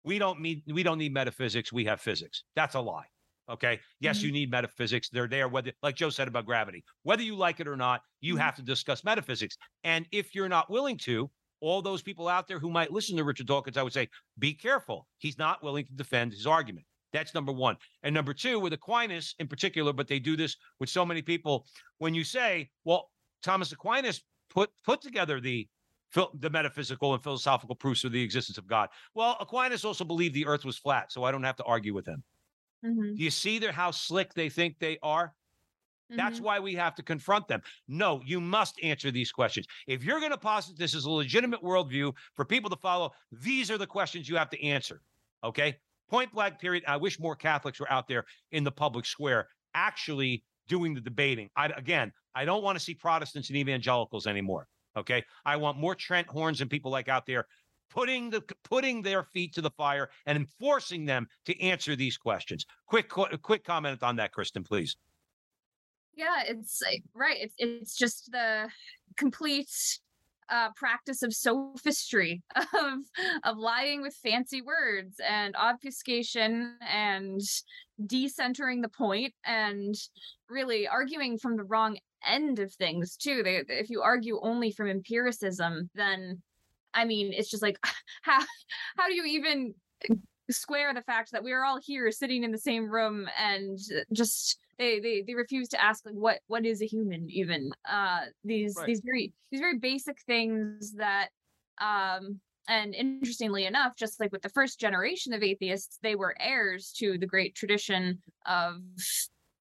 we don't need we don't need metaphysics we have physics. That's a lie okay? Yes you mm-hmm. need metaphysics they're there whether like joe said about gravity. Whether you like it or not you mm-hmm. have to discuss metaphysics. And if you're not willing to all those people out there who might listen to richard dawkins i would say be careful. He's not willing to defend his argument. That's number one. And number two with aquinas in particular but they do this with so many people when you say well thomas aquinas put put together the the metaphysical and philosophical proofs of the existence of God. Well, Aquinas also believed the earth was flat, so I don't have to argue with him. Mhm, Do you see there how slick they think they are? That's mhm. why we have to confront them. No, you must answer these questions. If you're going to posit this as a legitimate worldview for people to follow, these are the questions you have to answer. Okay. Point blank, period. I wish more Catholics were out there in the public square actually doing the debating. I, again, I don't want to see Protestants and evangelicals anymore. Okay. I want more Trent Horns and people like out there putting the putting their feet to the fire and enforcing them to answer these questions. Quick, qu- quick comment on that, Kristin, please. yeah it's right it's it's just the complete uh practice of sophistry of of lying with fancy words and obfuscation and decentering the point and really arguing from the wrong end of things too they if you argue only from empiricism then i mean it's just like how how do you even square the fact that we are all here sitting in the same room and just they they they refuse to ask like what what is a human even uh these Right. these very these very basic things that um and interestingly enough just like with the first generation of atheists they were heirs to the great tradition of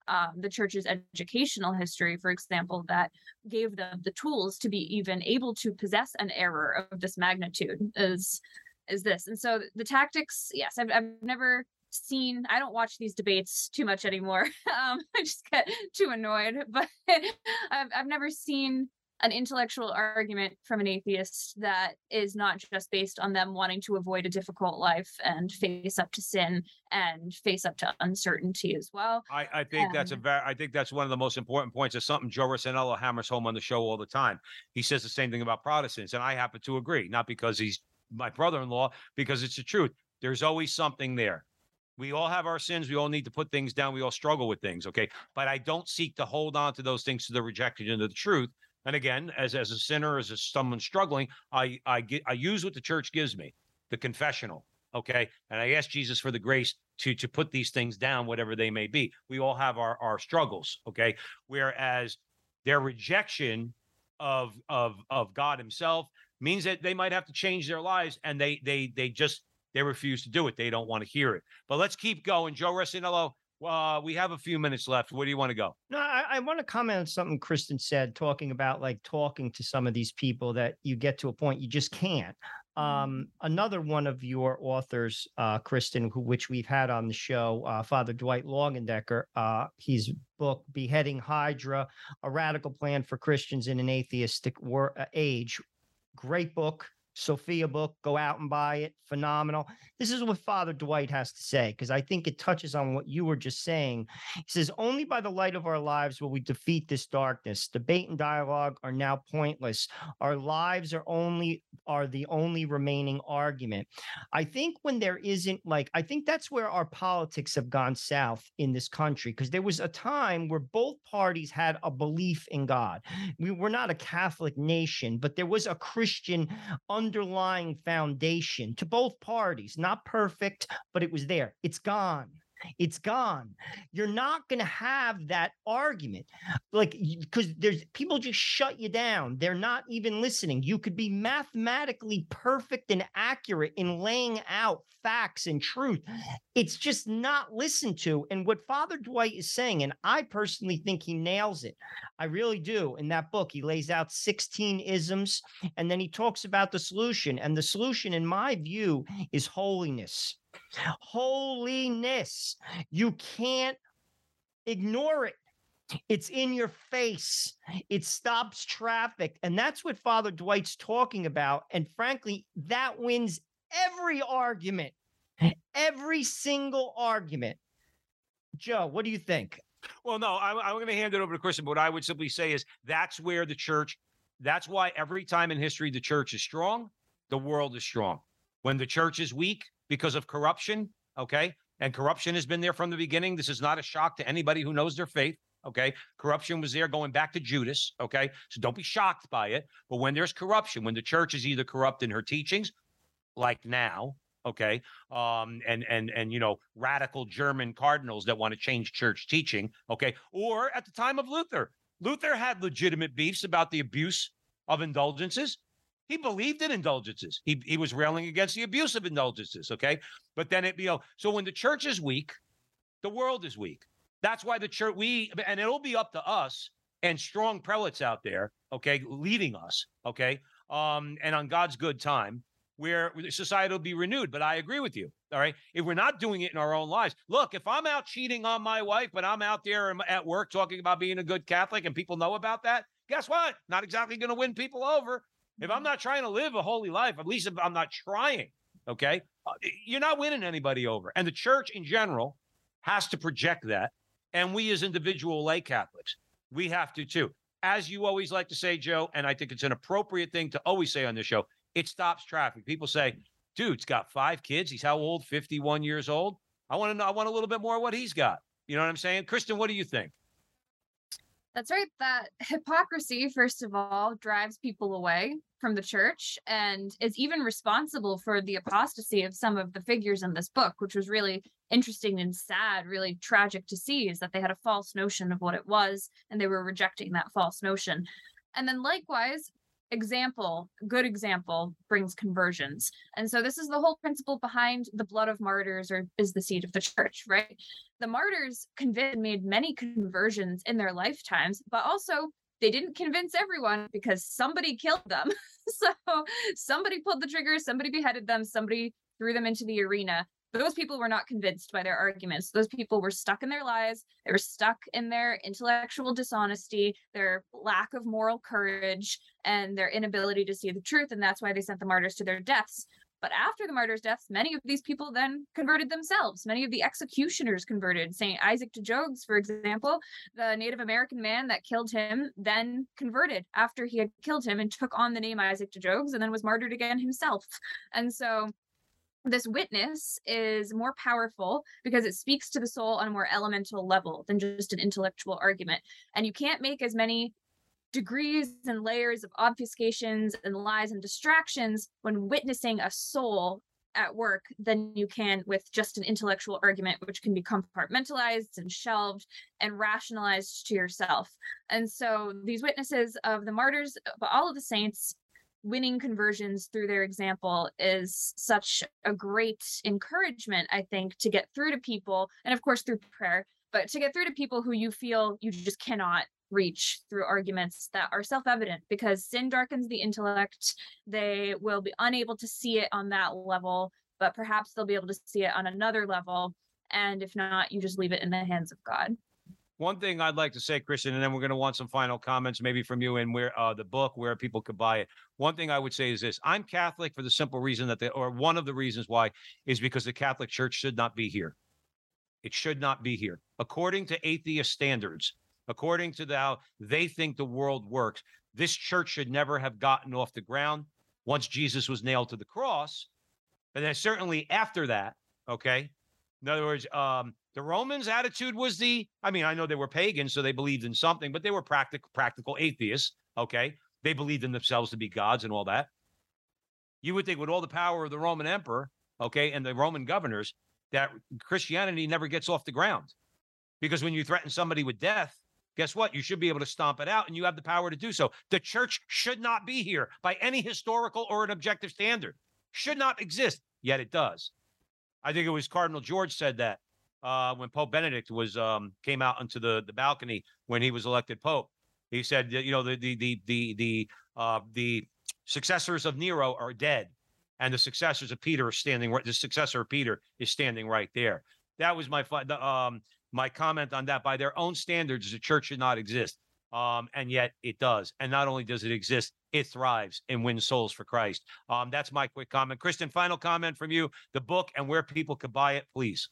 um, the church's educational history for example that gave them the tools to be even able to possess an error of this magnitude is is this. And so the tactics yes i've, I've never seen i don't watch these debates too much anymore. Um i just get too annoyed but I've, I've never seen an intellectual argument from an atheist that is not just based on them wanting to avoid a difficult life and face up to sin and face up to uncertainty as well I, I think that's a Um, very I think that's one of the most important points. It's something Joe Rossanello hammers home on the show all the time. He says the same thing about Protestants, and I happen to agree, not because he's my brother-in-law, because it's the truth. There's always something there. We all have our sins. We all need to put things down. We all struggle with things. Okay. But I don't seek to hold on to those things to the rejection of the truth. And again, as as a sinner, as a, someone struggling, I I get I use what the church gives me, the confessional. Okay, and I ask Jesus for the grace to to put these things down, whatever they may be. We all have our our struggles. Okay, whereas their rejection of of of God Himself means that they might have to change their lives, and they they they just they refuse to do it. They don't want to hear it. But let's keep going. Joe Resinello, uh, we have a few minutes left. Where do you want to go? No, I, I want to comment on something Kristin said, talking about like talking to some of these people that you get to a point you just can't. Um, another one of your authors, uh, Kristin, who, which we've had on the show, uh, Father Dwight Longenecker, uh, his book, Beheading Hydra, A Radical Plan for Christians in an Atheistic War- uh, Age. Great book. Sophia book, go out and buy it. Phenomenal. This is what Father Dwight has to say, because I think it touches on what you were just saying. He says, Only by the light of our lives will we defeat this darkness. Debate and dialogue are now pointless. Our lives are only are the only remaining argument. I think when there isn't like, I think that's where our politics have gone south in this country, because there was a time where both parties had a belief in God. We were not a Catholic nation, but there was a Christian underlying foundation to both parties. Not perfect, but it was there. It's gone. It's gone. You're not going to have that argument. Like, because there's people just shut you down. They're not even listening. You could be mathematically perfect and accurate in laying out facts and truth. It's just not listened to. And what Father Dwight is saying, and I personally think he nails it. I really do. In that book, he lays out 16 isms and then he talks about the solution. And the solution, in my view, is holiness. Holiness. You can't ignore it. It's in your face. It stops traffic. And that's what Father Dwight's talking about. And frankly, that wins every argument, every single argument. Joe, what do you think? Well, no, I'm, I'm going to hand it over to Kristin. But what I would simply say is that's where the church, that's why every time in history the church is strong, the world is strong. When the church is weak because of corruption, okay, and corruption has been there from the beginning. This is not a shock to anybody who knows their faith. Okay. Corruption was there going back to Judas. Okay. So don't be shocked by it. But when there's corruption, when the church is either corrupt in her teachings, like now, okay, um, and and and you know, radical German cardinals that want to change church teaching, okay, or at the time of Luther, Luther had legitimate beefs about the abuse of indulgences. He believed in indulgences. He he was railing against the abuse of indulgences. Okay, but then it you know so when the church is weak, the world is weak. That's why the church we and it'll be up to us and strong prelates out there. Okay, leading us. Okay, um, and on God's good time where society will be renewed. But I agree with you. All right. If we're not doing it in our own lives, look, if I'm out cheating on my wife, but I'm out there at work talking about being a good Catholic and people know about that, guess what? Not exactly going to win people over. If I'm not trying to live a holy life, at least if I'm not trying, okay, uh, you're not winning anybody over. And the church in general has to project that. And we as individual lay Catholics, we have to too. As you always like to say, Joe, and I think it's an appropriate thing to always say on this show, it stops traffic. People say, dude's got five kids. He's how old? 51 years old. I want to know, I want a little bit more of what he's got. You know what I'm saying? Kristin, what do you think? That's right. That hypocrisy, first of all, drives people away from the church and is even responsible for the apostasy of some of the figures in this book, which was really interesting and sad, really tragic to see, is that they had a false notion of what it was and they were rejecting that false notion. And then likewise, example, good example brings conversions. And so this is the whole principle behind the blood of martyrs or is the seed of the church, right? The martyrs convinced made many conversions in their lifetimes, but also they didn't convince everyone because somebody killed them. so somebody pulled the trigger, somebody beheaded them, somebody threw them into the arena those people were not convinced by their arguments. Those people were stuck in their lies. They were stuck in their intellectual dishonesty, their lack of moral courage, and their inability to see the truth. And that's why they sent the martyrs to their deaths. But after the martyrs' deaths, many of these people then converted themselves. Many of the executioners converted. St. Isaac de Jogues, for example, the Native American man that killed him, then converted after he had killed him and took on the name Isaac de Jogues and then was martyred again himself. And so this witness is more powerful because it speaks to the soul on a more elemental level than just an intellectual argument. And you can't make as many degrees and layers of obfuscations and lies and distractions when witnessing a soul at work than you can with just an intellectual argument, which can be compartmentalized and shelved and rationalized to yourself. And so these witnesses of the martyrs, but all of the saints, winning conversions through their example is such a great encouragement, I think, to get through to people, and of course through prayer, but to get through to people who you feel you just cannot reach through arguments that are self evident because sin darkens the intellect. They will be unable to see it on that level, but perhaps they'll be able to see it on another level. And if not, you just leave it in the hands of God. One thing I'd like to say, Kristin, and then we're going to want some final comments, maybe from you, and where uh, the book, where people could buy it. One thing I would say is this: I'm Catholic for the simple reason that, they, or one of the reasons why, is because the Catholic Church should not be here. It should not be here, according to atheist standards, according to the, how they think the world works. This church should never have gotten off the ground once Jesus was nailed to the cross, and then certainly after that. Okay, in other words, um, the Romans' attitude was the, I mean, I know they were pagans, so they believed in something, but they were practical, practical atheists. Okay. They believed in themselves to be gods and all that. You would think with all the power of the Roman emperor, okay, and the Roman governors, that Christianity never gets off the ground. Because when you threaten somebody with death, guess what? You should be able to stomp it out and you have the power to do so. The church should not be here by any historical or an objective standard. Should not exist, yet it does. I think it was Cardinal George said that uh, when Pope Benedict was um, came out onto the the balcony when he was elected Pope. He said, you know, the the the the the uh, the successors of Nero are dead, and the successors of Peter are standing right. The successor of Peter is standing right there. That was my um my comment on that. By their own standards, the church should not exist. Um, and yet it does. And not only does it exist, it thrives and wins souls for Christ. Um, that's my quick comment. Kristin, final comment from you: the book and where people could buy it, please.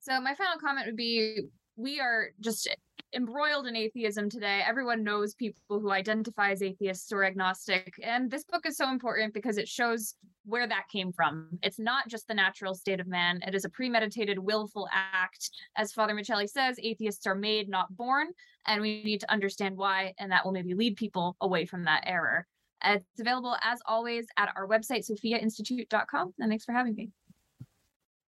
So my final comment would be we are just embroiled in atheism today. Everyone knows people who identify as atheists or agnostic. And this book is so important because it shows where that came from. It's not just the natural state of man, it is a premeditated, willful act. As Father Miceli says, atheists are made, not born. And we need to understand why. And that will maybe lead people away from that error. It's available as always at our website, sophiainstitute.com. And thanks for having me.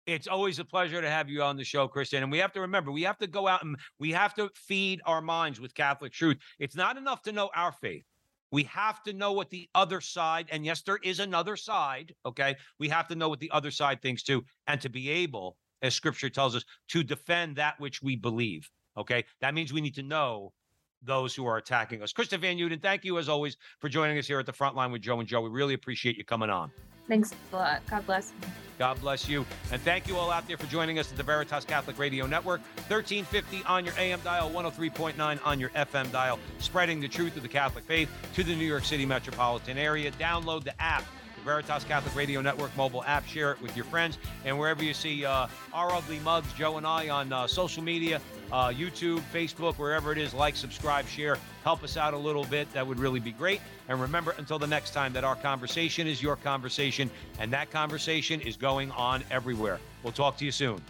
It's always a pleasure to have you on the show, Kristin. And we have to remember, we have to go out and we have to feed our minds with Catholic truth. It's not enough to know our faith. We have to know what the other side, and yes, there is another side, okay? We have to know what the other side thinks too, and to be able, as scripture tells us, to defend that which we believe, okay? That means we need to know those who are attacking us. Kristin Van Uden, thank you as always for joining us here at the front line with Joe and Joe. We really appreciate you coming on. Thanks a lot. God bless. God bless you. And thank you all out there for joining us at the Veritas Catholic Radio Network, 1350 on your AM dial, 103.9 on your FM dial, spreading the truth of the Catholic faith to the New York City metropolitan area. Download the app. the Veritas Catholic Radio Network mobile app. Share it with your friends. And wherever you see uh, our ugly mugs, Joe and I, on uh, social media, uh, YouTube, Facebook, wherever it is, like, subscribe, share, help us out a little bit. That would really be great. And remember, until the next time, that our conversation is your conversation, and that conversation is going on everywhere. We'll talk to you soon.